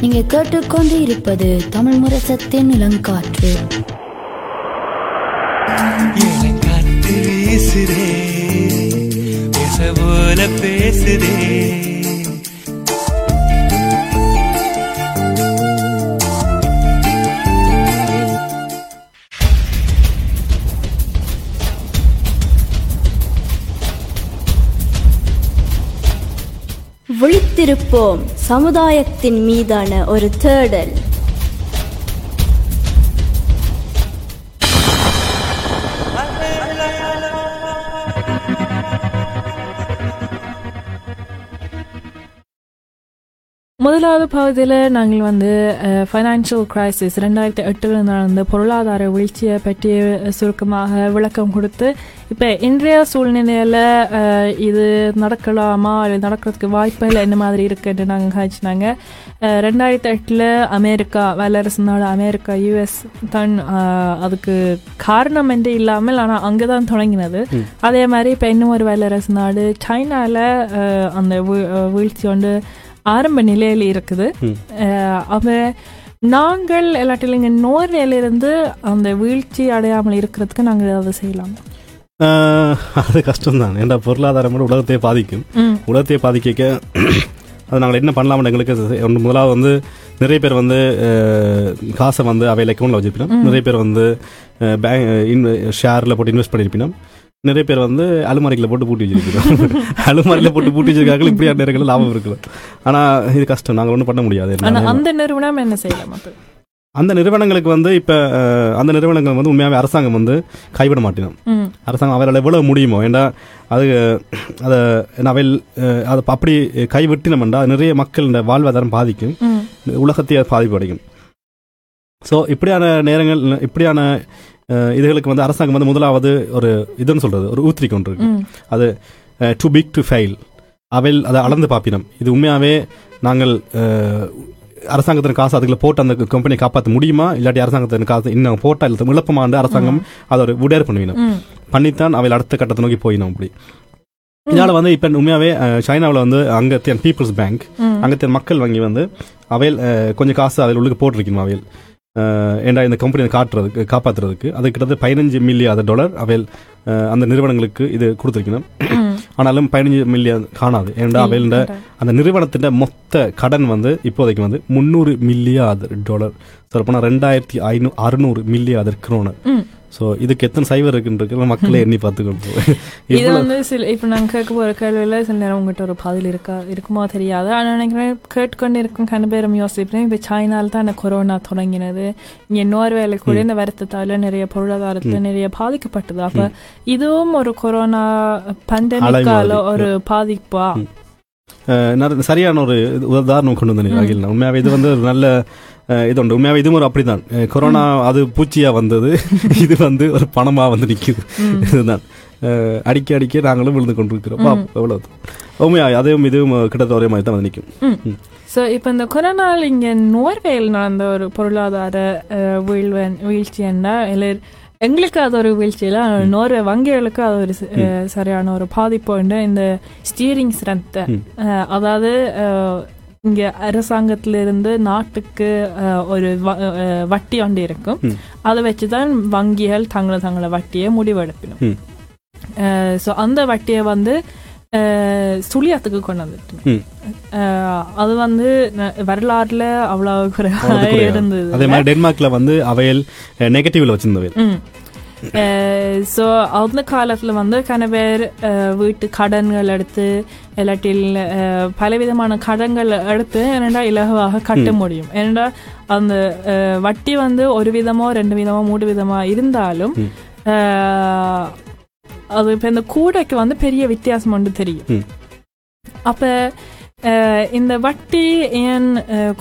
நீங்க கேட்டுக்கொண்டு இருப்பது தமிழ் முரசத்தின் இளங்காற்று. காத்து வீசுதே பேசுதே. விழித்திருப்போம் சமுதாயத்தின் மீதான ஒரு தேடல் முதலாவது பகுதியில் நாங்கள் வந்து ஃபைனான்சியல் கிரைசிஸ் ரெண்டாயிரத்தி எட்டில் நடந்த பொருளாதார வீழ்ச்சியை பற்றி சுருக்கமாக விளக்கம் கொடுத்து இப்போ இன்றைய சூழ்நிலையில் இது நடக்கலாமா? இல்லை நடக்கிறதுக்கு வாய்ப்புகள் என்ன மாதிரி இருக்குன்னு நாங்கள் காய்ச்சினாங்க. ரெண்டாயிரத்தி எட்டில் அமெரிக்கா வல்லரசு நாடு அமெரிக்கா யூஎஸ் தான் அதுக்கு காரணம் என்று இல்லாமல் ஆனால் அங்கே தான் தொடங்கினது அதே மாதிரி இப்போ இன்னும் ஒரு வல்லரசு நாடு சைனாவில் அந்த வீழ்ச்சி வந்து ஆரம்ப நிலையில் இருக்குது. அப்ப நாங்கள் எல்லாட்டிலும் இங்கே நோர்வேலிருந்து அந்த வீழ்ச்சி அடையாமல் இருக்கிறதுக்கு நாங்கள் ஏதாவது செய்யலாம். அது கஷ்டம்தான். ஏன்டா பொருளாதாரம் கூட உலகத்தையே பாதிக்கும். உலகத்தையே பாதிக்க அது நாங்கள் என்ன பண்ணலாம்னு எங்களுக்கு ஒன்று முதலாவது வந்து நிறைய பேர் வந்து காசை வந்து அவையில் அக்கௌண்ட்டில் வச்சிருப்பினோம். நிறைய பேர் வந்து பேங்க் ஷேரில் போட்டு இன்வெஸ்ட் பண்ணியிருப்பினோம் நிறைய பேர் வந்து அலுமாரிகளை போட்டு பூட்டி வச்சிருக்கிறோம். அலுமாரியில் போட்டு பூட்டி வச்சிருக்காங்க இப்படியான நேரங்களில் லாபம் இருக்குது ஆனால் இது கஷ்டம். நாங்கள் ஒன்றும் பண்ண முடியாது. அந்த நிறுவனம் என்ன செய்யலாம் அந்த நிறுவனங்களுக்கு வந்து இப்போ அந்த நிறுவனங்கள் வந்து உண்மையாகவே அரசாங்கம் வந்து கைவிட மாட்டேனும். அரசாங்கம் அவரால் எவ்வளவு முடியுமோ ஏண்டா அது அதை அவையில் அதை அப்படி கைவிட்டினோம்டா நிறைய மக்கள் இந்த வாழ்வாதாரம் பாதிக்கும். உலகத்தையே பாதிப்பு அடையும் ஸோ இப்படியான நேரங்கள் இப்படியான இதுகளுக்கு வந்து அரசாங்கம் வந்து முதலாவது ஒரு இதுன்னு சொல்றது ஒரு ஊத்திரி கொண்டு இருக்கு. அது டு பிக் டு ஃபெயில் அவையில் அதை அளந்து பார்ப்பினோம் இது உண்மையாகவே நாங்கள் அரசாங்கத்தின் காசு அதுக்குள்ள போட்டு அந்த கம்பெனியை காப்பாற்ற முடியுமா? இல்லாட்டி அரசாங்கத்தின் காசு இன்னும் போட்டா இல்லை இழப்பமாண்டு அரசாங்கம் அதை ஒரு விடேர் பண்ணுவினோம். பண்ணித்தான் அவையில் அடுத்த கட்டத்தை நோக்கி போயினோம் அப்படி. இதனால வந்து இப்போ உண்மையாகவே சைனாவில் வந்து அங்கத்தியன் பீப்புள்ஸ் பேங்க். அங்கத்தியன் மக்கள் வங்கி வந்து அவையில் கொஞ்சம் காசு அதில் உள்ளுக்கு போட்டிருக்கணும் அவையில் ஏண்டா இந்த கம்பெனியை காட்டுறதுக்கு காப்பாற்றுறதுக்கு அது கிட்டத்தட்ட பதினஞ்சு மில்லியன் டாலர் அவையில் அந்த நிறுவனங்களுக்கு இது கொடுத்துருக்கணும். ஆனாலும் பதினஞ்சு மில்லியன் காணாது. ஏண்டா அவையில் அந்த நிறுவனத்தின் மொத்த கடன் வந்து இப்போதைக்கு வந்து முந்நூறு மில்லியாதர் டாலர் சொல்லப்போனால் ரெண்டாயிரத்தி ஐநூ அறுநூறு மில்லியாதர் குரோனர். ஸோ இதுக்கு எத்தனை சைவர் இருக்குன்றது மக்களே எண்ணி பார்த்துக்கொண்டு இது வந்து சில இப்போ நாங்கள் கேட்க போகிற கேள்வியில் சில நேரம் உங்கள்கிட்ட ஒரு பதில் இருக்கா இருக்குமோ தெரியாது. ஆனால் நினைக்கிறேன் கேட்டுக்கொண்டு இருக்கும் கண்டு பேரும் யோசிப்பேன். இப்போ சைனால தான் இந்த கொரோனா தொடங்கினது. இங்கே நோர்வேல கூட இந்த வருத்தத்தால் நிறைய பொருளாதாரத்தில் நிறைய பாதிக்கப்பட்டது. அப்போ இதுவும் ஒரு கொரோனா பண்டமிக்கால. ஒரு பாதிப்பா? சரியான ஒரு உதாரணம் கொண்டு வந்தேன் அகில். உண்மையாவே இது வந்து ஒரு நல்ல இது உண்டு உண்மையாவே இதுவும் ஒரு அப்படிதான். கொரோனா அது பூச்சியா வந்தது. இது வந்து ஒரு பணமா வந்து நிக்குது. இதுதான். அடிக்க அடிக்க நாங்களும் விழுந்து கொண்டிருக்கிறோம். பாப்போம், எவ்வளவு உண்மையா அதுவும் இதுவும் கிட்டத்தட்ட ஒரே மாதிரி தான் வந்து நிற்கும் ஸோ இப்போ இந்த கொரோனாவில் இங்கே நோர்வேயில் நடந்த ஒரு பொருளாதார வீழ்வன் வீழ்ச்சி என்ன? இல்லை எங்களுக்கு அது ஒரு வீழ்ச்சி இல்லை. ஆனால் நோர்வே வங்கிகளுக்கு அது ஒரு சரியான ஒரு பாதிப்பு உண்டு இந்த ஸ்டீரிங் ஸ்ட்ரென்த்தை அதாவது இங்க அரசாங்கத்திலிருந்து நாட்டுக்கு ஒரு வட்டி ஒன்று இருக்கும். அதை வச்சு தான் வங்கிகள் தங்களை தங்களை வட்டியை முடிவெடுப்பினும். ஸோ அந்த வட்டியை வந்து சுழியத்துக்கு கொண்டு வந்துட்டு அது வந்து வரலாறுல அவ்வளவு குறைவாக குறைவா. இருந்தது. அதே மாதிரி டென்மார்க்ல வந்து அவையில் நெகட்டிவ்ல வச்சிருந்தவையில். ஸோ அந்த காலத்தில் வந்து அஹ், வீட்டு கடன்கள் எடுத்து இல்லாட்டில் பலவிதமான கடன்கள் எடுத்து என்னடா இலகுவாக கட்ட முடியும். ஏனெண்டா அந்த வட்டி வந்து ஒரு விதமோ ரெண்டு விதமோ மூணு விதமா இருந்தாலும் அது இப்போ இந்த கூடைக்கு வந்து பெரிய வித்தியாசம் ஒன்று தெரியும். அப்ப இந்த வட்டி ஏன்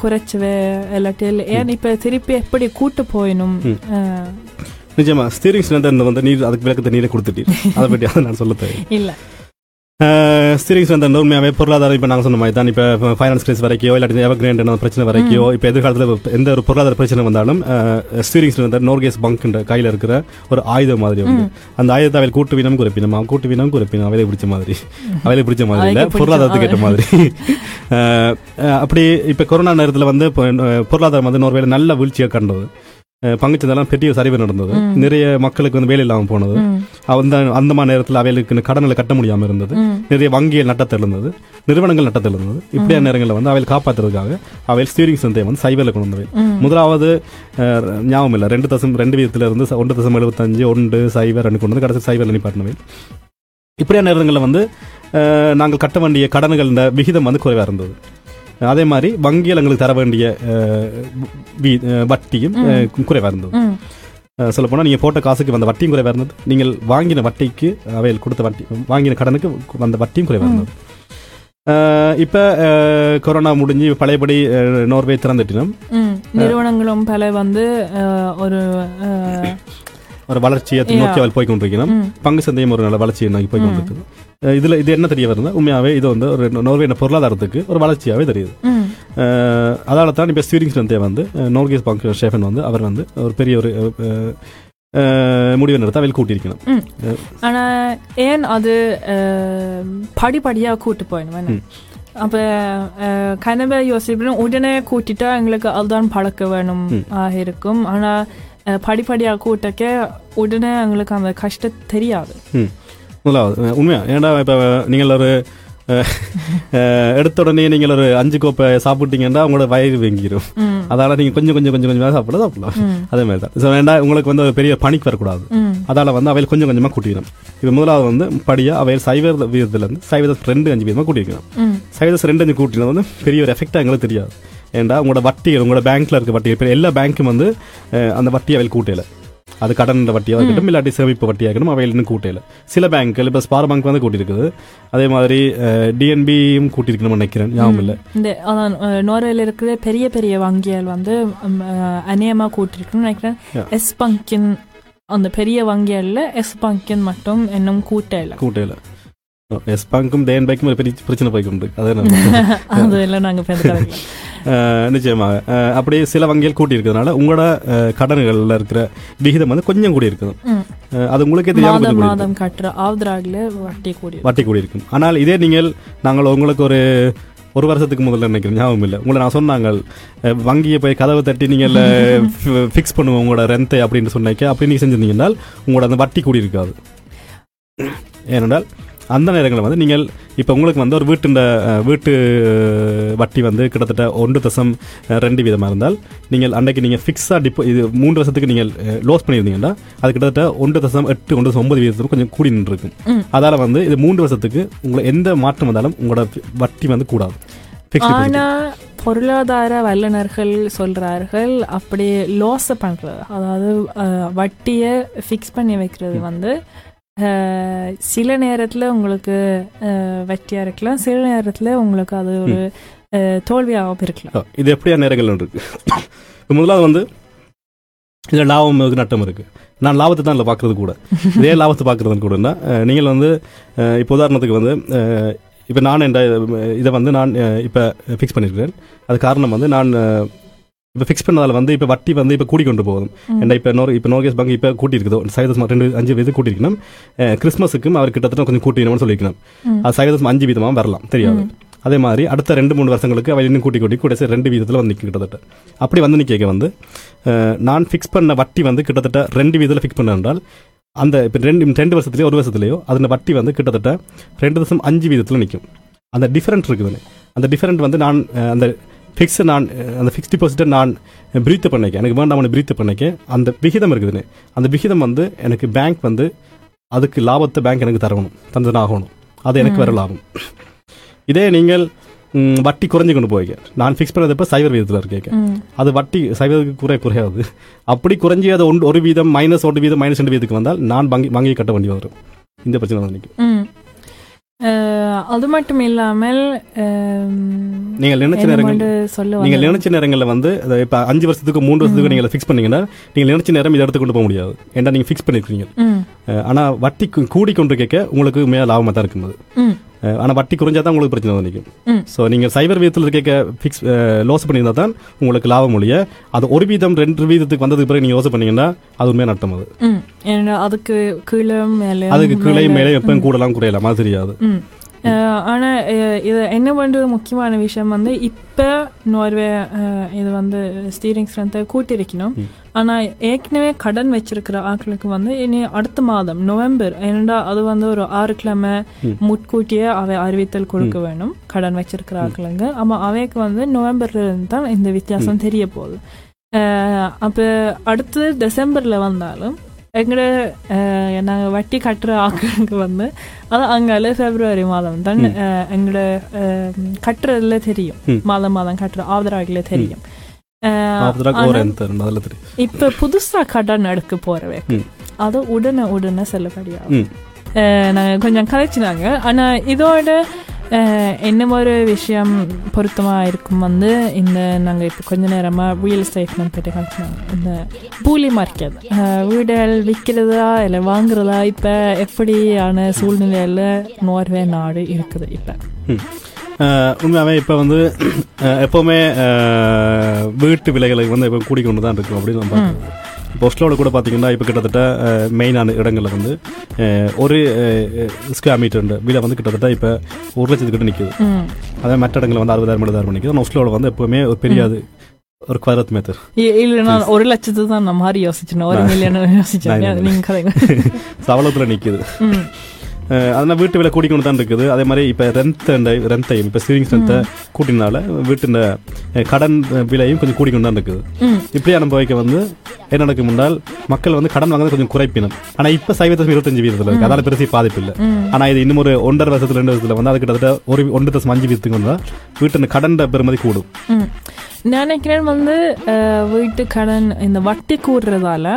குறைச்சுவே இல்லாட்டில் ஏன் இப்ப திருப்பி எப்படி கூட்டு போயினும் நிஜமா ஸ்டீரிங் சிலிண்டர் வந்து நீர் அதுக்கு விளக்கத்தை நீரே கொடுத்துட்டீங்க அதை பற்றி அதை நான் சொல்ல தேவை இல்ல ஸ்டீரிங்ஸ் வந்து உண்மையாகவே பொருளாதாரம் இப்போ நாங்கள் சொன்ன மாதிரி தான் இப்போ ஃபைனான்ஸ் கிரைஸ் வரைக்கோ இல்லாட்டி எவர்கிரேண்ட் பிரச்சனை வரைக்கோ இப்போ எதிர்காலத்தில் எந்த ஒரு பொருளாதார பிரச்சனை வந்தாலும் ஸ்டீரிங்ஸ் வந்து நோர்கேஸ் பங்க்ன்ற கையில் இருக்கிற ஒரு ஆயுதம் மாதிரி வந்து. அந்த ஆயுதத்தை அவையில் கூட்டு வீணம் குறைப்பினோம்? கூட்டு வீணம் குறைப்பினோம்? அவையில பிடிச்ச மாதிரி. அவையில பிடிச்ச மாதிரி இல்லை பொருளாதாரத்துக்கு ஏற்ற மாதிரி. அப்படி இப்போ கொரோனா நேரத்தில் வந்து பொருளாதாரம் வந்து நோர்வேல நல்ல வீழ்ச்சியை கண்டது. அஹ், பங்குச்சந்தைலாம் பெரிய சரிவு நடந்தது. நிறைய மக்களுக்கு வந்து வேலை இல்லாமல் போனது. அந்த அந்த மாதிரி நேரத்தில் அவைகளுக்கு கடன்களை கட்ட முடியாமல் இருந்தது. நிறைய வங்கிகள் நட்டத்தில் இருந்தது. நிறுவனங்கள் நட்டத்தில் இருந்தது. இப்படியான நேரங்களில் வந்து அவையில் காப்பாற்றுறதுக்காக அவையில் ஸ்டீரிங் சந்தையை வந்து சைவரில் கொண்டு வந்தவை. முதலாவது ஞாபகம் இல்லை. ரெண்டு தசம் ரெண்டு வீதத்துல இருந்து ஒன்று தசம் எழுபத்தஞ்சு ஒன்று சைவர் ரெண்டு கொண்டு வந்து கடைசி சைவரில் நிப்பாட்டினவை இப்படியான நேரங்களில் வந்து நாங்கள் கட்ட வேண்டிய கடன்கள் இந்த விகிதம் வந்து குறைவாக இருந்தது. அதே மாதிரி வங்கிகள் எங்களுக்கு தர வேண்டிய வட்டியும் குறைவாக இருந்தது. சொல்ல போனால் நீங்கள் போட்ட காசுக்கு வந்த வட்டியும் குறைவாக இருந்தது. நீங்கள் வாங்கின வட்டிக்கு அவையில் கொடுத்த வட்டி வாங்கின கடனுக்கு வந்த வட்டியும் குறைவாக இருந்தது. இப்போ கொரோனா முடிஞ்சு பழையபடி நோர்வே திறந்துட்டினோம். நிறுவனங்களும் பல வந்து ஒரு ஒரு வளர்ச்சியை நோக்கி அவள் போய் கொண்டிருக்கிறோம் ம். பங்கு சந்தையும் ஒரு நல்ல வளர்ச்சியை நோக்கி போய் கொண்டிருக்குது அஹ், இதுல இது என்ன தெரிய வருதுன்னா உண்மையாவே இது வந்து ஒரு நோர்வே பொருளாதாரத்துக்கு ஒரு வளர்ச்சியாவே தெரியுது. அஹ், அதால தான் இப்போ சந்தையை வந்து நோர்கேஸ் பங்க் ஷேஃபன் வந்து அவர் வந்து ஒரு பெரிய ஒரு முடிவை நிறுத்த அவள் கூட்டியிருக்கணும் ம். ஆனா ஏன் அது அஹ், படிப்படியா கூட்டு போயிடும். அப்ப கனவை யோசிப்போம் உடனே கூட்டிட்டா எங்களுக்கு அதுதான் பழக்க வேணும் ஆக இருக்கும். ஆனா அஹ், படிப்படியா கூட்டக்க உடனே எங்களுக்கு அந்த கஷ்டம் தெரியாது. முதலாவது உண்மையா? ஏன்னா இப்போ நீங்கள் ஒரு எடுத்த உடனே நீங்கள் ஒரு அஞ்சு கோப்பை சாப்பிட்டீங்கன்னா உங்களோட வயிறு வெங்கிரும். ம். அதால நீங்க கொஞ்சம் கொஞ்சம் கொஞ்சம் கொஞ்சமாக சாப்பிட சாப்பிடலாம். அதே மாதிரி தான் ஸோ வேண்டாம் உங்களுக்கு வந்து ஒரு பெரிய பணிக்கு வரக்கூடாது. அதால வந்து அவையில் கொஞ்சம் கொஞ்சமாக கூட்டிக்கணும் இப்போ முதலாவது வந்து படியாக அவையில் சைவர் வீதத்துலேருந்து சைவதம் ரெண்டு அஞ்சு வீதமாக கூட்டியிருக்கணும். ம். சைவதம் ரெண்டு அஞ்சு கூட்டினது வந்து பெரிய ஒரு எஃபெக்டாக எங்களுக்கு தெரியாது. ஏன்டா உங்களோட வட்டிகள் உங்களோட பேங்க்ல இருக்க வட்டி இப்போ எல்லா பேங்க்கும் வந்து அந்த வட்டி அவையில் கூட்டையில அது கடன் வட்டியாக இருக்கட்டும் இல்லாட்டி சேமிப்பு வட்டியாக இருக்கட்டும் அவையில் இன்னும் கூட்டையில சில பேங்க்கள் இப்போ ஸ்பார் பேங்க் வந்து கூட்டியிருக்குது அதே மாதிரி டிஎன்பியும் கூட்டியிருக்கணும்னு நினைக்கிறேன். ஞாபகம் இல்லை. இந்த அதான் நோர்வேல இருக்கிற பெரிய பெரிய வங்கிகள் வந்து ம், அஹ், அநேகமா கூட்டிருக்குன்னு நினைக்கிறேன். எஸ் பங்கின் அந்த பெரிய வங்கிகள்ல எஸ் பங்கின் மட்டும் இன்னும் கூட்டையில கூட்டையில எஸ் பேங்க்கும் தேன் பேங்க்கும் ஒரு பெரிய பிரச்சனை போய் கொண்டு அது நம்ம அது எல்லாம் நாங்க பேசுறோம் அஹ் நிச்சயமாக அஹ் அப்படியே சில வங்கிகள் கூட்டி இருக்கிறதுனால உங்களோட கடன்கள்ல இருக்கிற விகிதம் வந்து கொஞ்சம் கூடி இருக்குது அது உங்களுக்கே தெரியாம மாதம் கட்டுற ஆவத்ராக்ல வட்டி கூடி வட்டி கூடி இருக்கும் ஆனால் இதே நீங்கள் நாங்கள் உங்களுக்கு ஒரு ஒரு வருஷத்துக்கு முதல்ல நினைக்கிறேன் ஞாபகம் இல்லை உங்களை நான் சொன்னாங்க வங்கியை போய் கதவை தட்டி நீங்கள் ஃபிக்ஸ் பண்ணுவோம் உங்களோட ரெந்தை அப்படின்னு சொன்னாக்க அப்படி நீங்கள் செஞ்சிருந்தீங்கன்னா உங்களோட அந்த வட்டி கூடி இருக்காது ஏனென்றால் அந்த நேரங்களில் வந்து நீங்கள் இப்போ உங்களுக்கு வந்து ஒரு வீட்டு வீட்டு வட்டி வந்து கிட்டத்தட்ட ஒன்று தசம் ரெண்டு வீதமாக இருந்தால் நீங்கள் அன்றைக்கு நீங்கள் ஃபிக்ஸாக டிப்போ இது மூன்று வருஷத்துக்கு நீங்கள் லோஸ் பண்ணியிருந்தீங்கன்னா அது கிட்டத்தட்ட ஒன்று தசம் எட்டு ஒன்று தசம் ஒன்பது வீதத்துக்கு கொஞ்சம் கூடி நின்றுருக்கும். அதால் வந்து இது மூன்று வருஷத்துக்கு உங்களை எந்த மாற்றம் வந்தாலும் உங்களோட வட்டி வந்து கூடாது. பொருளாதார வல்லுநர்கள் சொல்றார்கள் அப்படி லாஸ் பண்றது அதாவது வட்டியை ஃபிக்ஸ் பண்ணி வைக்கிறது வந்து சில நேரத்துல உங்களுக்கு அஹ், வெற்றியா இருக்கலாம். சில நேரத்துல உங்களுக்கு அது ஒரு தோல்வியாகவும் இருக்கலாம். இது எப்படியா நேரங்கள் இருக்கு? முதலாவது வந்து இதில் லாபம் இருக்கு நட்டம் இருக்கு. நான் லாபத்தை தான் இதில் பார்க்கறது கூட. இதே லாபத்தை பார்க்கறது கூடன்னா நீங்கள் வந்து இப்போ உதாரணத்துக்கு வந்து இப்போ நான் என்ற இதை வந்து நான் இப்போ ஃபிக்ஸ் பண்ணியிருக்கிறேன். அது காரணம் வந்து நான் இப்போ ஃபிக்ஸ் பண்ணதால வந்து இப்போ வட்டி வந்து இப்போ கூடிக்கொண்டு போகுது. ஏன்னா இப்போ நோர் இப்போ நோகேஸ் பேங்க் இப்போ கூட்டி இருக்குதோ சைவதம் ரெண்டு அஞ்சு வீதம் கூட்டியிருக்கணும். கிறிஸ்மஸுக்கும் அவர் கிட்டத்தட்ட கொஞ்சம் கூட்டிக்கணும்னு சொல்லியிருக்கணும். அது சைவதம் அஞ்சு வீதமாக வரலாம். தெரியாது. அதே மாதிரி அடுத்த ரெண்டு மூணு வருஷங்களுக்கு அவள் இன்னும் கூட்டி கூட்டி கூட ரெண்டு வீதத்தில் வந்து நிற்கும் கிட்டத்தட்ட. அப்படி வந்து நிற்க வந்து நான் ஃபிக்ஸ் பண்ண வட்டி வந்து கிட்டத்தட்ட ரெண்டு வீதத்தில் ஃபிக்ஸ் பண்ண என்றால் அந்த இப்போ ரெண்டு ரெண்டு வருஷத்துலையோ ஒரு வருஷத்துலையோ அதில் வட்டி வந்து கிட்டத்தட்ட ரெண்டு தசம் அஞ்சு வீதத்தில் நிற்கும் அந்த டிஃபரெண்ட் இருக்குதுன்னு அந்த டிஃபரெண்ட் வந்து நான் அந்த ஃபிக்ஸை நான் அந்த ஃபிக்ஸ் டிபாசிட்டை நான் பிரீத்து பண்ணிக்க எனக்கு வேண்டாம் பிரீத்து பண்ணிக்க அந்த விகிதம் இருக்குதுன்னு. அந்த விகிதம் வந்து எனக்கு பேங்க் வந்து அதுக்கு லாபத்தை பேங்க் எனக்கு தரணும். தந்ததுன்னு ஆகணும் அது எனக்கு வர லாபம். இதே நீங்கள் வட்டி குறைஞ்சு கொண்டு போய்க்க. நான் ஃபிக்ஸ் பண்ணது இப்போ சைவர் வீதத்தில் இருக்கேன். அது வட்டி சைவத்துக்கு குறை குறையாது. அப்படி குறைஞ்சி அது ஒன்று ஒரு வீதம் மைனஸ் ஒன்று வீதம் மைனஸ் ரெண்டு வீதத்துக்கு வந்தால் நான் வங்கி வங்கியை கட்ட வேண்டி வரும் இந்த பிரச்சனை வந்து நிற்கும் ம். அஹ், அது மட்டும் இல்லாமல் நீங்கள் நினைச்ச நேரங்கள் நீங்கள்? நினைச்ச நேரங்களில் வந்து இப்போ அஞ்சு வருஷத்துக்கு மூன்று வருஷத்துக்கு நீங்கள் ஃபிக்ஸ் பண்ணீங்கன்னா நீங்கள் நினைச்ச நேரம் இதை எடுத்து கொண்டு போக முடியாது. ஏன்டா நீங்கள் ஃபிக்ஸ் பண்ணிருக்கீங்க ஆனால் வட்டி கு- கூடிக்கொண்டு கேட்க உங்களுக்கு மேலே லாபமாக தான் ம், ஆனால் வட்டி குறைஞ்சா தான் உங்களுக்கு பிரச்சனை வந்து நிற்கும் ம். ஸோ நீங்கள் சைபர் வீதத்தில் கேட்க ஃபிக்ஸ் லோஸ் பண்ணியிருந்தா தான் உங்களுக்கு லாபம் ஒழிய அது ஒரு வீதம் ரெண்டு வீதத்துக்கு வந்ததுக்கு பிறகு நீங்கள் யோசனை பண்ணீங்கன்னா அது உண்மையாக நட்டம் அது. அதுக்கு கீழே மேலே அதுக்கு கீழே மேலே எப்பவும் கூடலாம் குறையலாம் அது தெரியாது. ம் அஹ் ஆனா அஹ் இது என்ன பண்றது முக்கியமான விஷயம் வந்து இப்ப நோர்வே இது வந்து ஸ்டீரிங் ஸ்ட்ரென்த்தை கூட்டிருக்கணும் ஆனா ஏற்கனவே கடன் வச்சிருக்கிற ஆட்களுக்கு வந்து இனி அடுத்த மாதம் நவம்பர் ஏனெண்டா அது வந்து ஒரு ஆறு கிழமை முட்கூட்டியே அவை அறிவித்தல் கொடுக்க வேணும். கடன் வச்சிருக்கிற ஆட்களுங்க ஆமா அவைக்கு வந்து நவம்பர்ல இருந்து தான் இந்த வித்தியாசம் தெரிய போகுது. அப்ப அடுத்து டிசம்பர்ல வந்தாலும் எங்கட அஹ், நாங்க வட்டி கட்டுற ஆட்களுக்கு வந்து அது அங்கால பிப்ரவரி மாதம் தான் அஹ், கட்டுறதுல தெரியும். மாதம் மாதம் கட்டுற ஆதரவுல தெரியும். இப்ப புதுசா கடன் எடுக்க போறவே. அது உடனே உடனே செல்லுபடியாகும். ம். அஹ், நாங்க கொஞ்சம் கலைச்சினாங்க. ஆனா இதோட என்ன ஒரு விஷயம் பொருத்தமா இருக்கும் வந்து இந்த நாங்க இப்ப கொஞ்ச நேரமா ரியல் எஸ்டேட் பற்றி கலைச்சினாங்க இந்த பூலி மார்க்கெட் வீடுகள் விற்கிறதா இல்லை வாங்குறதா இப்ப எப்படியான சூழ்நிலையில நோர்வே நாடு இருக்குது இப்ப? உண்மையாவே இப்போ வந்து எப்பவுமே வீட்டு விலைகளை வந்து இப்போ கூடிக்கொண்டு தான் இருக்கும் அப்படின்னு நம்ம ஒஸ்லோட கூட பார்த்தீங்கன்னா இப்போ கிட்டத்தட்ட மெயினான இடங்களில் வந்து ஒரு ஸ்கொயர் மீட்டர் விலை வந்து கிட்டத்தட்ட இப்போ ஒரு லட்சத்துக்கிட்ட நிற்குது. அதே மற்ற இடங்களில் வந்து அறுபதாயிரம் எழுபதாயிரம் நிற்குது ஒஸ்லோட வந்து எப்பவுமே ஒரு பெரிய அது ஒரு குவாரத் மீட்டர் இ- இல்ல நான் ஒரு லட்சத்து தான் நான் மாதிரி யோசிச்சேன் ஒரு மில்லியன் யோசிச்சேன் நான் நீங்க கதைங்க சவளத்தில் நிற்குது. அதனால் வீட்டு விலை கூடிக்கொண்டு தான் இருக்குது. அதே மாதிரி இப்போ ரெண்ட் ரெண்டையும் இப்போ சேவிங்ஸ் ரெண்ட்டை கூட்டினால வீட்டின் கடன் விலையும் கொஞ்சம் கூடிக்கொண்டு தான் இருக்குது. ம். இப்படியான போய்க்க வந்து என்ன நடக்கும் என்றால் மக்கள் வந்து கடன் வாங்குறது கொஞ்சம் குறைப்பினம். ஆனா இப்ப சைவ தசம் இருபத்தஞ்சு வீதத்துல இருக்கு. அதால பெருசி பாதிப்பு இல்லை. ஆனா இது இன்னும் ஒரு ஒன்றரை வருஷத்துல ரெண்டு வருஷத்துல வந்து அது கிட்டத்தட்ட ஒரு ஒன்று தசம் அஞ்சு வீதத்துக்கு வந்தா வீட்டு கடன் பெருமதி கூடும். நான் நினைக்கிறேன் வந்து வீட்டு கடன் இந்த வட்டி கூடுறதால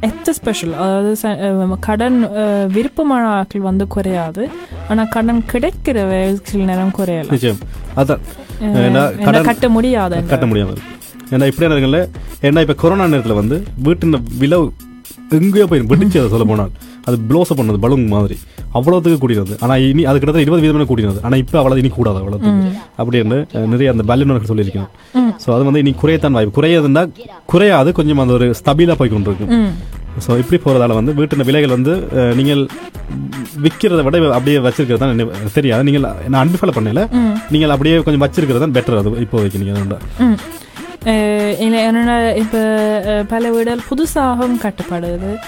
எச்ச ஸ்பெஷல் அதாவது கடன் அஹ், விருப்பமான ஆட்கள் வந்து குறையாது. ஆனா கடன் கிடைக்கிற சில நேரம் குறையலாம். அதான். கட்ட முடியாது. கட்ட இருக்கு. ஏன்னா இப்படியான இடங்கள்ல ஏன்னா இப்ப கொரோனா நேரத்துல வந்து வீட்டின் விலை எங்கேயோ போய் வெடிச்சு அதை சொல்ல போனால். அது ப்ளோஸ் பண்ணது பலூன் மாதிரி. அவ்வளோத்துக்கு கூடினது. ஆனா இனி அது கிட்டத்தட்ட இருபது வீதமே கூடினது. ஆனா இப்ப அவ்வளவு இனி கூடாது அவ்வளோத்துக்கு அப்படின்னு நிறைய அந்த பலூன் சொல்லியிருக்கேன். ஸோ அது வந்து இனி குறையத்தான் வாய்ப்பு. குறையாதுன்னா குறையாது. கொஞ்சம் அந்த ஒரு ஸ்டபிலா போய் கொண்டிருக்கும். ஸோ இப்படி போறதால வந்து வீட்டின் விலைகள் வந்து நீங்கள் விற்கிறத விட அப்படியே வச்சிருக்கிறது தான் தெரியாது. நீங்கள் நான் அன்பிஃபாலோ பண்ணல நீங்கள் அப்படியே கொஞ்சம் வச்சிருக்கிறது தான் பெட்டர் அது இப்போதைக்கு நீங்கள் என்னோட இப்ப பல வீடுகள் புதுசாகவும் கட்டப்படுது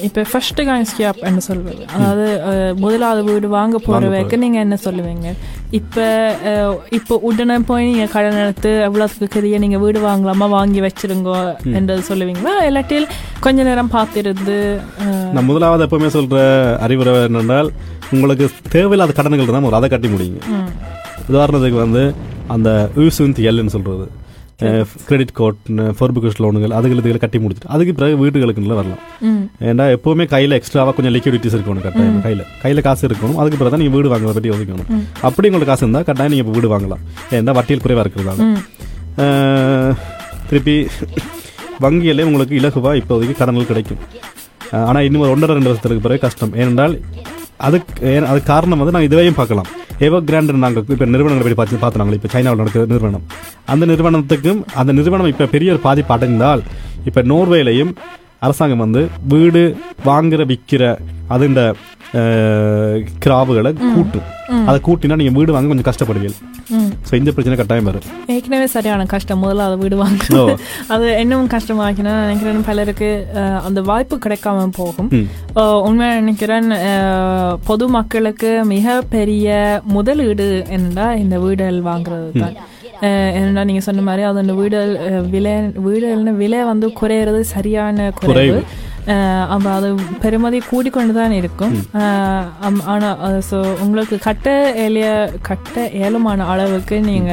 இப்ப ஃபர்ஸ்ட் கான்ஸ்கியாப் என்ன சொல்வது அதாவது முதலாவது வீடு வாங்க போறவைக்கு நீங்க என்ன சொல்லுவீங்க இப்ப இப்ப உடனே போய் நீங்க கடன் எடுத்து எவ்வளவுக்கு கரிய நீங்க வீடு வாங்கலாமா வாங்கி வச்சிருங்க என்றது சொல்லுவீங்களா இல்லாட்டில் கொஞ்ச நேரம் பார்த்திருந்து நான் முதலாவது எப்பவுமே சொல்ற அறிவுரை என்னென்றால் உங்களுக்கு தேவையில்லாத கடன்கள் ஒரு அதை கட்டி முடியுங்க உதாரணத்துக்கு வந்து அந்த யூசுந்த் எல்னு சொல்றது. கிரெடிட் கார்டு ஃபோர்பிகஸ் லோனுகள் அதுகள் இதுகளை கட்டி முடிச்சிட்டு அதுக்கு பிறகு வீட்டுகளுக்கு நல்லா வரலாம். ஏன்னா எப்பவுமே கையில எக்ஸ்ட்ராவா கொஞ்சம் லிக்விடிட்டிஸ் இருக்கணும் கட்டாயம் கையில. கையில காசு இருக்கணும் அதுக்கு பிறகு தான் நீங்க வீடு வாங்குறத பற்றி யோசிக்கணும். அப்படி உங்களுக்கு காசு இருந்தா கட்டாயம் நீங்க இப்ப வீடு வாங்கலாம். ஏன்னா வட்டியில் குறைவா இருக்கிறதால. ம், அஹ், திருப்பி வங்கியிலே உங்களுக்கு இலகுவா இப்போதைக்கு கடன்கள் கிடைக்கும். அஹ், ஆனா இன்னும் ஒரு ஒன்றரை ரெண்டு வருஷத்துக்கு பிறகு கஷ்டம். ஏனென்றால் அதுக்கு ஏன் அதுக்கு காரணம் வந்து நாங்கள் இதுவையும் பார்க்கலாம். எவர் கிராண்ட் நாங்கள் இப்போ நிறுவனங்களை பற்றி பார்த்து பார்த்தோம் இப்போ சைனாவில் நடக்கிற நிறுவனம். அந்த நிறுவனத்துக்கும் அந்த நிறுவனம் இப்போ பெரிய ஒரு பாதிப்பு அடைந்தால் இப்போ நோர்வேலையும் அரசாங்கம் வந்து வீடு வாங்குற விற்கிற அதுண்ட கிராவுகளை கூட்டும். அதை கூட்டினா நீங்கள் வீடு வாங்க கொஞ்சம் கஷ்டப்படுவீங்க. ஸோ இந்த பிரச்சனை கட்டாயம் வரும். ஏற்கனவே சரியான கஷ்டம். முதல்ல அதை வீடு வாங்க ஓ. அது இன்னும் கஷ்டமாக்கினா நினைக்கிறேன் பலருக்கு அந்த வாய்ப்பு கிடைக்காம போகும். ம். அஹ், உண்மையா நினைக்கிறேன் பொது மக்களுக்கு மிக பெரிய முதலீடு என்னடா இந்த வீடுகள் வாங்குறது தான். என்னடா நீங்க சொன்ன மாதிரி அது அந்த அஹ், விலை வீடுகள்னு விலை வந்து குறையிறது சரியான குறைவு. அப்ப அது பெருமதி கூடிக்கொண்டு தான் இருக்கும் அஹ், அம்- ஆனா ஸோ உங்களுக்கு கட்ட ஏலிய கட்ட ஏலமான அளவுக்கு நீங்க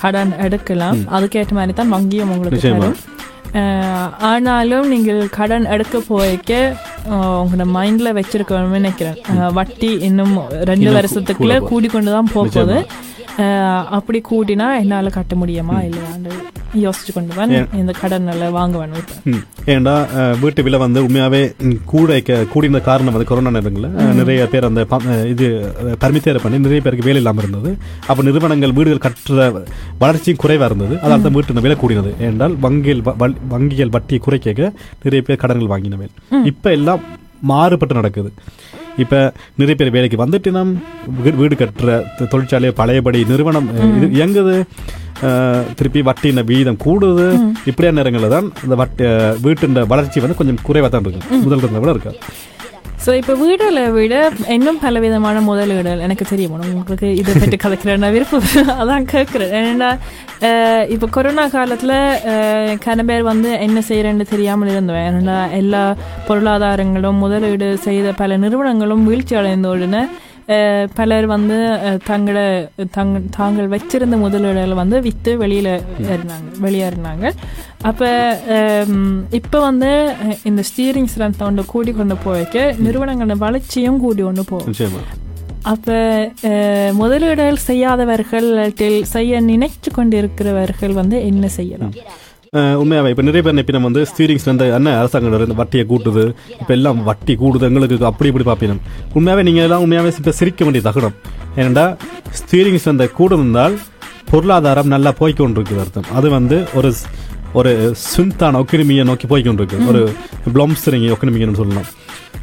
கடன் எடுக்கலாம். அதுக்கேற்ற மாதிரி தான் வங்கியும் உங்களுக்கு. தரும். ஆனாலும் நீங்கள் கடன் எடுக்க போய்க்க உங்களோட மைண்ட்ல வச்சிருக்கணும்னு நினைக்கிறேன். வட்டி இன்னும் ரெண்டு வருஷத்துக்குள்ள கூட கூடி கொண்டு தான் போகுது அப்படி கூட்டினா என்னால கட்ட முடியுமா இல்லையாண்டு யோசிச்சு கொண்டு தான் இந்த கடன் எல்லாம் வாங்க வேணும் இப்ப ம். ஏன்டா வீட்டு விலை வந்து உண்மையாவே ம், கூட கூடின காரணம் வந்து கொரோனா நேரங்களில். நிறைய பேர் அந்த இது பர்மித்தேர பண்ணி நிறைய பேருக்கு வேலை இல்லாமல் இருந்தது. அப்போ நிறுவனங்கள் வீடுகள் கட்டுற வளர்ச்சியும் குறைவாக இருந்தது. அதனால தான் வீட்டு விலை கூடினது. ஏனென்றால் வங்கிகள் வ- வல்- வங்கிகள் வட்டியை குறைக்க நிறைய பேர் கடன்கள் வாங்கினவை. இப்போ எல்லாம் மாறுபட்டு நடக்குது. இப்போ நிறைய பேர் வேலைக்கு வந்துட்டு நம் வீ- வீடு கட்டுற தொழிற்சாலை பழையபடி நிறுவனம் இது இயங்குது. திருப்பி வட்டின வீதம் கூடுது. இப்படியான நேரங்களில் தான் இந்த வட்டி வீட்டின் வளர்ச்சி வந்து கொஞ்சம் குறைவாக தான் இருக்கு. முதல் இருந்த விட இருக்காது ஸோ இப்போ வீடுல விட இன்னும் பல விதமான முதலீடுகள் எனக்கு தெரியும் உங்களுக்கு இதை பற்றி கதைக்கிறேன். நான் விருப்பம் அதான் கேட்குறேன் ஏன்னா இப்போ கொரோனா காலத்தில் கன பேர் வந்து என்ன செய்கிறேன்னு தெரியாமல் இருந்தேன் ஏன்னா எல்லா பொருளாதாரங்களும் முதலீடு செய்த பல நிறுவனங்களும் வீழ்ச்சி அடைந்த பலர் வந்து தங்களை தங் தாங்கள் வச்சிருந்த முதலீடுகளை வந்து விற்று வெளியில் ஏறினாங்க வெளியேறினாங்க அப்போ இப்போ வந்து இந்த ஸ்டீரிங் ஸ்ட்ரென்த் ஒன்று கூடி கொண்டு போய்க்க நிறுவனங்களோட வளர்ச்சியும் கூடி கொண்டு போகும் அப்போ முதலீடுகள் செய்யாதவர்கள் செய்ய நினைச்சு கொண்டிருக்கிறவர்கள் வந்து என்ன செய்யலாம் உண்மையாவே இப்போ நிறைய பேர் வந்து ஸ்டீரிங்ஸ் வந்து என்ன அரசாங்கம் இருந்து வட்டியை கூட்டுது. இப்போ எல்லாம் வட்டி கூடுது எங்களுக்கு அப்படி இப்படி பார்ப்பினம். உண்மையாவே நீங்கள் எல்லாம் உண்மையாவே இப்போ சிரிக்க வேண்டிய தகனம். ஏனெண்டா ஸ்டீரிங்ஸ் வந்து கூடுந்தால் பொருளாதாரம் நல்லா போய்க்கொண்டிருக்குது அர்த்தம். அது வந்து ஒரு ஒரு சுந்தான ஒக்கிரிமியை நோக்கி போய்க்கொண்டிருக்கு. ஒரு பிளம்ஸ்ரிங் ஒக்கிரிமியன்னு சொல்லலாம்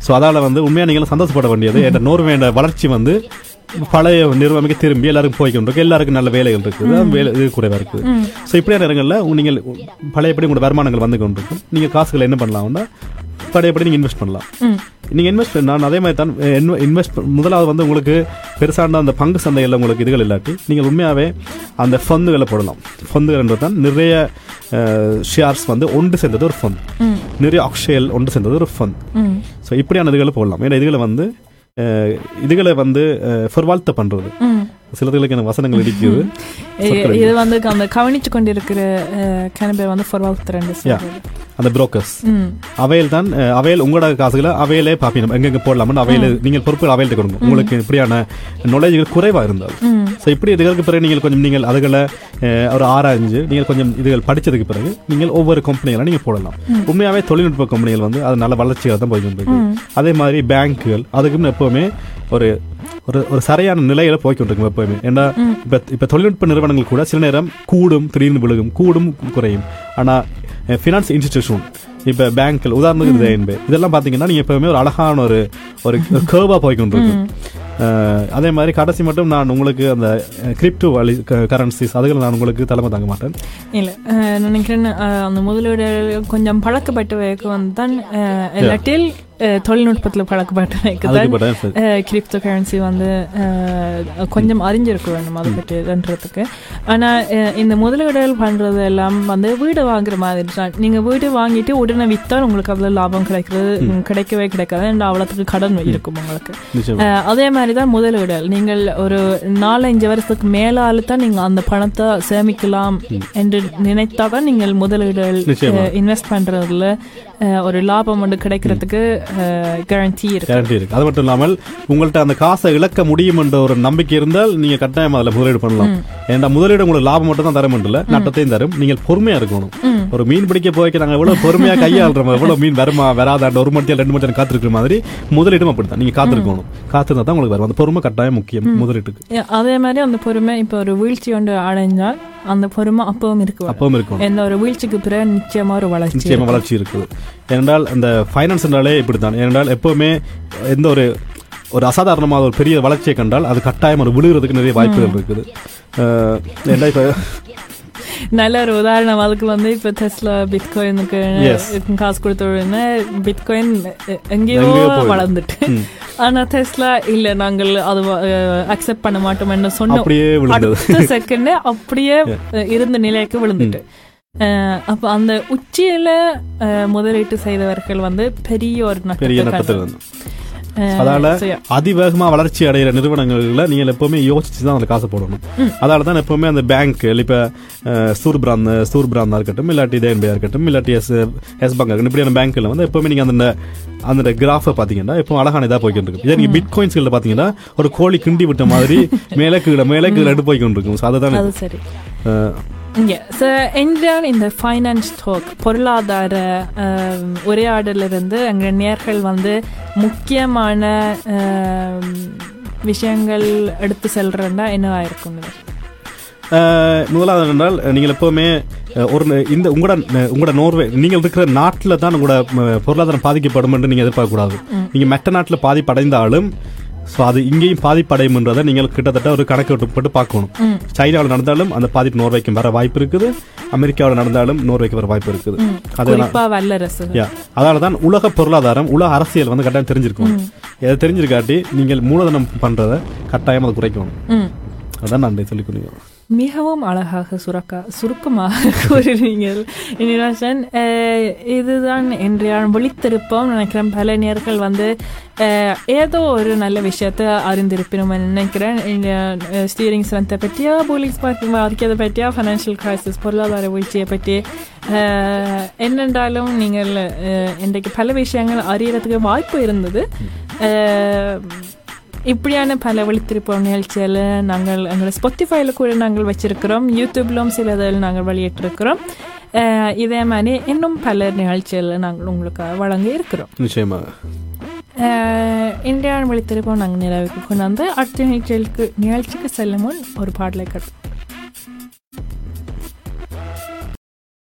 ஸோ அதால வந்து உண்மையாக நீங்கள் சந்தோஷப்பட வேண்டியது. என்ற நோர்வேண்ட வளர்ச்சி வந்து பழைய நிறுவனமே திரும்பி எல்லாருக்கும் போய்க்கொண்டிருக்கு எல்லாருக்கும் நல்ல வேலைகள் இருக்குது. வேலை இது குறைவா இருக்குது. ஸோ இப்படியான நேரங்களில் நீங்கள் பழையபடி உங்களோட வருமானங்கள் வந்து கொண்டிருக்கும். நீங்கள் காசுகளை என்ன பண்ணலாம்னா பழையபடி நீங்கள் இன்வெஸ்ட் பண்ணலாம். நீங்கள் இன்வெஸ்ட் நான் அதே மாதிரி தான் இன்வெஸ்ட் முதலாவது வந்து உங்களுக்கு பெருசான அந்த பங்கு சந்தையில் உங்களுக்கு இதுகள் இல்லாட்டி நீங்கள் உண்மையாகவே அந்த ஃபந்துகளை போடலாம். ஃபந்துகள்ன்றது தான் நிறைய ஷேர்ஸ் வந்து ஒன்று சேர்ந்தது ஒரு ஃபண்ட் நிறைய அக்ஷயல் ஒன்று சேர்ந்தது ஒரு ஃபண்ட் ஸோ இப்படியான இதுகளை போடலாம். ஏன்னா இதுகளை வந்து இதுகளை வந்து ஃபர்வால்த்த பண்றது. சிலதுகளுக்கு எனக்கு வசனங்கள் இடிக்குது இது- வந்து அந்த கவனிச்சு கொண்டிருக்கிற பேர் வந்து. அந்த புரோக்கர்ஸ் அவையில் தான் அவையில் உங்களோட காசுகளை அவையிலே பார்ப்பீங்க. எங்கெங்க போடலாம்னு அவையில் நீங்கள் பொறுப்பு அவையில்ட்ட கொடுங்க. உங்களுக்கு இப்படியான நாலேஜ்கள் குறைவாக இருந்தால். ஸோ இப்படி இதுகளுக்கு பிறகு நீங்கள் கொஞ்சம் நீங்கள் அதுகளை ஒரு ஆராய்ஞ்சு நீங்கள் கொஞ்சம் இதுகள் படிச்சதுக்கு பிறகு நீங்கள் ஒவ்வொரு கம்பெனிகளை நீங்கள் போடலாம். உண்மையாகவே தொழில்நுட்ப கம்பெனிகள் வந்து அது நல்ல வளர்ச்சியாக தான் போய்க்கொண்டிருக்கு அதே மாதிரி பேங்க்குகள் அதுக்கும் எப்பவுமே ஒரு ஒரு ஒரு சரியான நிலையில போய்கொண்டிருக்கும் எப்பவுமே ஏன்னா இப்ப இப்ப தொழில்நுட்ப நிறுவனங்கள் கூட சில நேரம் கூடும் திடீர்னு விழுகும். கூடும் குறையும். ஆனா ஃபினான்ஸ் இன்ஸ்டிடியூஷன் இப்ப பேங்க்கள் உதாரணத்துக்கு இதெல்லாம் பாத்தீங்கன்னா நீங்க எப்பவுமே ஒரு அழகான ஒரு ஒரு கேர்வா போய்க்கொண்டிருக்கும். அதே மாதிரி கடைசி மட்டும் நான் உங்களுக்கு அந்த கிரிப்டோ வழி கரன்சிஸ் அதுகளை நான் உங்களுக்கு தலைமை தாங்க மாட்டேன். இல்ல நினைக்கிறேன் அந்த முதலீடு கொஞ்சம் பழக்கப்பட்டவைக்கு வந்து தான் இல்லாட்டில் தொழில்நுட்பத்துல பழக்கப்பட்டவைக்கு. கிரிப்டோ கரன்சி வந்து கொஞ்சம் அறிஞ்சிருக்க வேண்டும் அதை பற்றின்றதுக்கு ஆனா அஹ், இந்த முதலீடுகள் பண்றது எல்லாம் வந்து வீடு வாங்குற மாதிரி தான். நீங்க வீடு வாங்கிட்டு உடனே வித்தால் உங்களுக்கு அவ்வளவு லாபம் கிடைக்கிறது கிடைக்கவே கிடைக்காது. and அவ்வளவுக்கு கடன் இருக்கும் உங்களுக்கு. அதே மாதிரி தான் முதலீடுகள் நீங்கள் ஒரு நாலஞ்சு வருஷத்துக்கு மேலால தான் நீங்க அந்த பணத்தை சேமிக்கலாம் என்று நினைத்தா தான் நீங்கள் நிச்சயமா. இன்வெஸ்ட் பண்றதுல ஒரு லாபம் ஒன்று கிடைக்கிறதுக்கு கேரண்டி இருக்கு. கேரண்டி இருக்கு. அது மட்டும் இல்லாமல் உங்கள்ட்ட அந்த காசை இழக்க முடியும் என்ற ஒரு நம்பிக்கை இருந்தால் நீங்க கட்டாயம் அதுல முதலீடு பண்ணலாம். ஏன்னா முதலீடு உங்களுக்கு லாபம் மட்டும் தான் தர முடியல நட்டத்தையும் தரும். நீங்கள் பொறுமையா இருக்கணும். ஒரு மீன் பிடிக்க போய்க்க நாங்க எவ்வளவு பொறுமையா கையாளுறோம்? எவ்வளவு மீன் வருமா வராதாண்டு? ஒரு மணி ரெண்டு மணி காத்திருக்கிற மாதிரி முதலீடும் அப்படித்தான். நீங்க காத்திருக்கணும். காத்திருந்தா தான் உங்களுக்கு வரும் அந்த பொறுமை கட்டாயம் முக்கியம் முதலீட்டுக்கு. அதே மாதிரி அந்த பொறுமை இப்போ ஒரு வீழ்ச்சி ஒன்று அடைஞ்சால் அந்த பொறுமை அப்பவும் இருக்கு. அப்பவும் இருக்கணும் எந்த ஒரு வீழ்ச்சிக்கு பிறகு நிச்சயமா ஒரு வளர்ச்சி நிச்சயமா இருக்கும். வளர்ச்சி இருக்குது ஏனென்றால் இந்த ஃபைனான்ஸ்னாலே இப்படித்தான். ஏனென்றால் எப்பவுமே எந்த ஒரு ஒரு அசாதாரணமான ஒரு பெரிய வளர்ச்சியை கண்டால் அது கட்டாயம் ஒரு விழுகிறதுக்கு நிறைய வாய்ப்புகள் இருக்குது. ஏன்னா இப்ப நல்ல ஒரு உதாரணம் அதுக்கு வந்து இப்ப டெஸ்லா பிட்காயினுக்கு. காசு கொடுத்த உடனே பிட்காயின் எங்கேயோ. வளர்ந்துட்டு. ஆனா டெஸ்லா இல்ல நாங்கள் அது அக்செப்ட் பண்ண மாட்டோம் என்று சொன்ன அப்படியே விழுந்தது. அடுத்த செகண்ட் அப்படியே அஹ், இருந்த நிலைக்கு விழுந்துட்டு. அஹ், அப்ப அந்த உச்சியில அஹ், முதலீட்டு செய்தவர்கள் வந்து பெரிய ஒரு பெரிய அதால. அதிவேகமா வளர்ச்சி அடைகிற நிறுவனங்கள்ல நீங்க எப்பவுமே யோசிச்சு தான் அதுல காசு போடணும். அதால தான் எப்பவுமே அந்த பேங்க் இப்ப அஹ், சூர் பிராந்த் சூர் பிராந்தா இருக்கட்டும் இல்லாட்டி தேன்பியா இருக்கட்டும் இல்லாட்டி எஸ் எஸ் பேங்க் இருக்கட்டும் இப்படியான பேங்க்ல வந்து எப்பவுமே நீங்க அந்த அந்த கிராஃபை பாத்தீங்கன்னா இப்போ அழகான இதா போய்கிட்டு இருக்கு இதே நீங்க பிட் காயின்ஸ்ல பாத்தீங்கன்னா ஒரு கோழி கிண்டி விட்ட மாதிரி மேலே கீழே மேலே கீழே போய்கிட்டு இருக்கும் So அதுதான் அது சரி அஹ், இங்கே ஸோ என்றால் இந்த ஃபைனான்ஸ் டாக் பொருளாதார அஹ், உரையாடலிருந்து எங்கள் நேர்கள் வந்து முக்கியமான அஹ், விஷயங்கள் எடுத்து செல்றேன்னா என்னவா இருக்கும் முதலாவது என்றால் நீங்கள் எப்பவுமே ஒரு இந்த உங்களோட உங்களோட நோர்வே நீங்கள் இருக்கிற நாட்டில் தான் உங்களோட பொருளாதாரம் பாதிக்கப்படும் என்று நீங்கள் எதிர்பார்க்கக்கூடாது. நீங்கள் மற்ற நாட்டில் பாதிப்படைந்தாலும் ஸோ அது இங்கேயும் பாதிப்படையும்ன்றதை நீங்கள் கிட்டத்தட்ட ஒரு கணக்கு போட்டு பார்க்கணும். சைனாவில் நடந்தாலும் அந்த பாதிப்பு நோர்வேக்கும் வர வாய்ப்பு இருக்குது. அமெரிக்காவில் நடந்தாலும் நோர்வேக்கு வர வாய்ப்பு இருக்குது. அது நான் குறிப்பா வல்லரசு. யா. அதனால தான் உலக பொருளாதாரம் உலக அரசியல் வந்து கட்டாயம் தெரிஞ்சிருக்கும் இதை தெரிஞ்சிருக்காட்டி நீங்கள் மூலதனம் பண்றதை கட்டாயம் அதை குறைக்கணும். அதான் நான் சொல்லிக் கொடுங்க மிகவும் அழகாக சுரக்கா சுருக்கமாக கூறினீங்கள் இனிராசன் இதுதான் இன்றைய விழித்திருப்போம் நினைக்கிறேன். பல நேர்கள் வந்து ஏதோ ஒரு நல்ல விஷயத்தை அறிந்திருப்பினும் நினைக்கிறேன். ஸ்டீரிங் ஸ்ட்ரென்த்தை பற்றியா போலீஸ் பாதிக்கிறதை பற்றியா ஃபைனான்ஷியல் கிரைசிஸ் பொருளாதார வீழ்ச்சியை பற்றி என்னென்றாலும் நீங்கள் இன்றைக்கு பல விஷயங்கள் அறியறதுக்கு வாய்ப்பு இருந்தது. இப்படியான பல விழித்திருப்போம் நிகழ்ச்சியில் நாங்கள் எங்களை ஸ்பாட்டிஃபைல கூட நாங்கள் வச்சிருக்கிறோம். யூடியூப்லும் சிலதில் நாங்கள் வெளியிட்டிருக்கிறோம். இதே மாதிரி இன்னும் பல நிகழ்ச்சிகள் நாங்கள் உங்களுக்கு வழங்க இருக்கிறோம். நிச்சயமாக அஹ் இந்தியாவின் விழித்திருப்போம் நாங்கள் நிறைவுக்கு கொண்டு வந்து அடுத்த நிகழ்ச்சிக்கு நிகழ்ச்சிக்கு செல்லும் முன் ஒரு பாடலை கட்டு